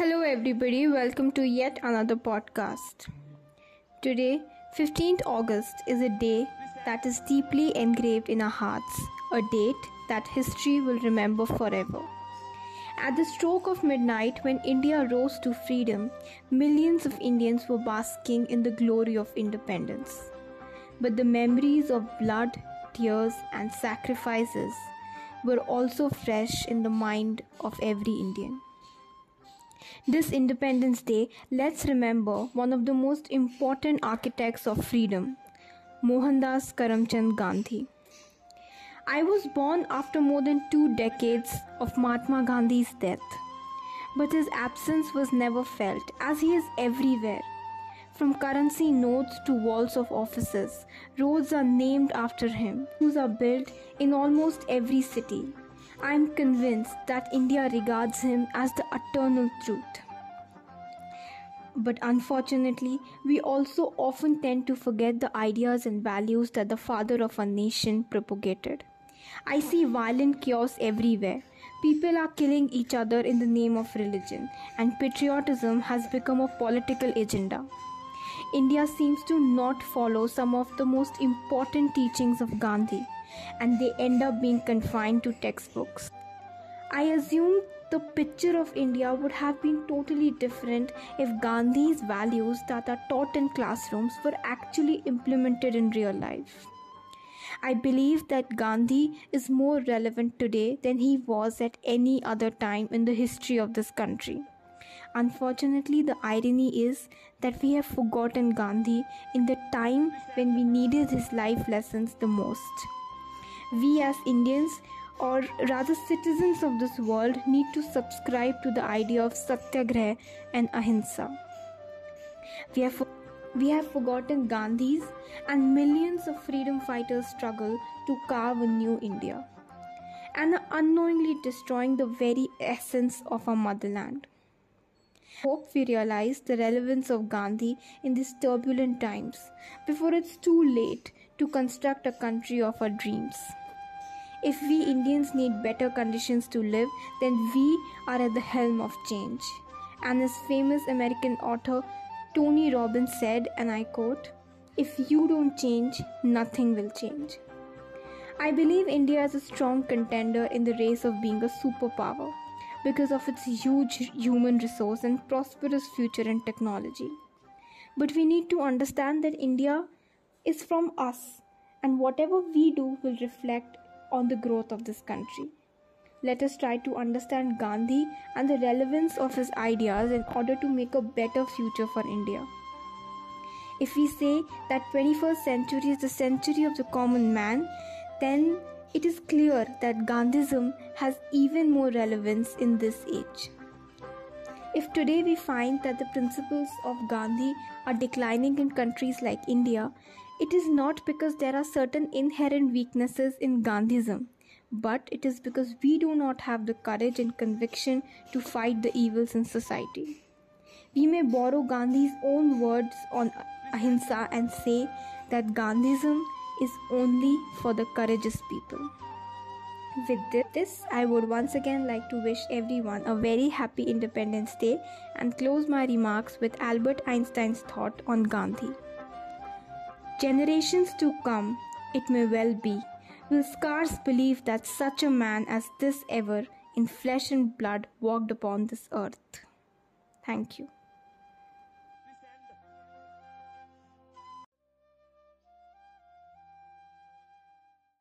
Hello, everybody. Welcome to yet another podcast. Today, 15th August, is a day that is deeply engraved in our hearts, a date that history will remember forever. At the stroke of midnight, when India rose to freedom, millions of Indians were basking in the glory of independence. But the memories of blood, tears, and sacrifices were also fresh in the mind of every Indian. This Independence Day, let's remember one of the most important architects of freedom, Mohandas Karamchand Gandhi. I was born after more than two decades of Mahatma Gandhi's death, but his absence was never felt as he is everywhere. From currency notes to walls of offices, roads are named after him. Schools are built in almost every city. I am convinced that India regards him as the eternal truth. But unfortunately, we also often tend to forget the ideas and values that the father of our nation propagated. I see violent chaos everywhere. People are killing each other in the name of religion, and patriotism has become a political agenda. India seems to not follow some of the most important teachings of Gandhi and they end up being confined to textbooks. I assume the picture of India would have been totally different if Gandhi's values that are taught in classrooms were actually implemented in real life. I believe that Gandhi is more relevant today than he was at any other time in the history of this country. Unfortunately, the irony is that we have forgotten Gandhi in the time when we needed his life lessons the most we as Indians, or rather citizens of this world, need to subscribe to the idea of satyagraha and ahimsa. We have, we have forgotten Gandhi's and millions of freedom fighters' struggle to carve a new India and are unknowingly destroying the very essence of our motherland. Hope we realize the relevance of Gandhi in these turbulent times before it's too late to construct a country of our dreams. If we Indians need better conditions to live, then we are at the helm of change. And as famous American author Tony Robbins said, and I quote, If you don't change, nothing will change. I believe India is a strong contender in the race of being a superpower because of its huge human resource and prosperous future in technology. But we need to understand that India is from us, and whatever we do will reflect on the growth of this country. Let us try to understand Gandhi and the relevance of his ideas in order to make a better future for India. If we say that 21st century is the century of the common man, then it is clear that Gandhism has even more relevance in this age. If today we find that the principles of Gandhi are declining in countries like India, it is not because there are certain inherent weaknesses in Gandhism, but it is because we do not have the courage and conviction to fight the evils in society. We may borrow Gandhi's own words on ahimsa and say that Gandhism is only for the courageous people. With this, I would once again like to wish everyone a very happy Independence Day and close my remarks with Albert Einstein's thought on Gandhi. Generations to come, it may well be, will scarce believe that such a man as this ever, in flesh and blood, walked upon this earth. Thank you.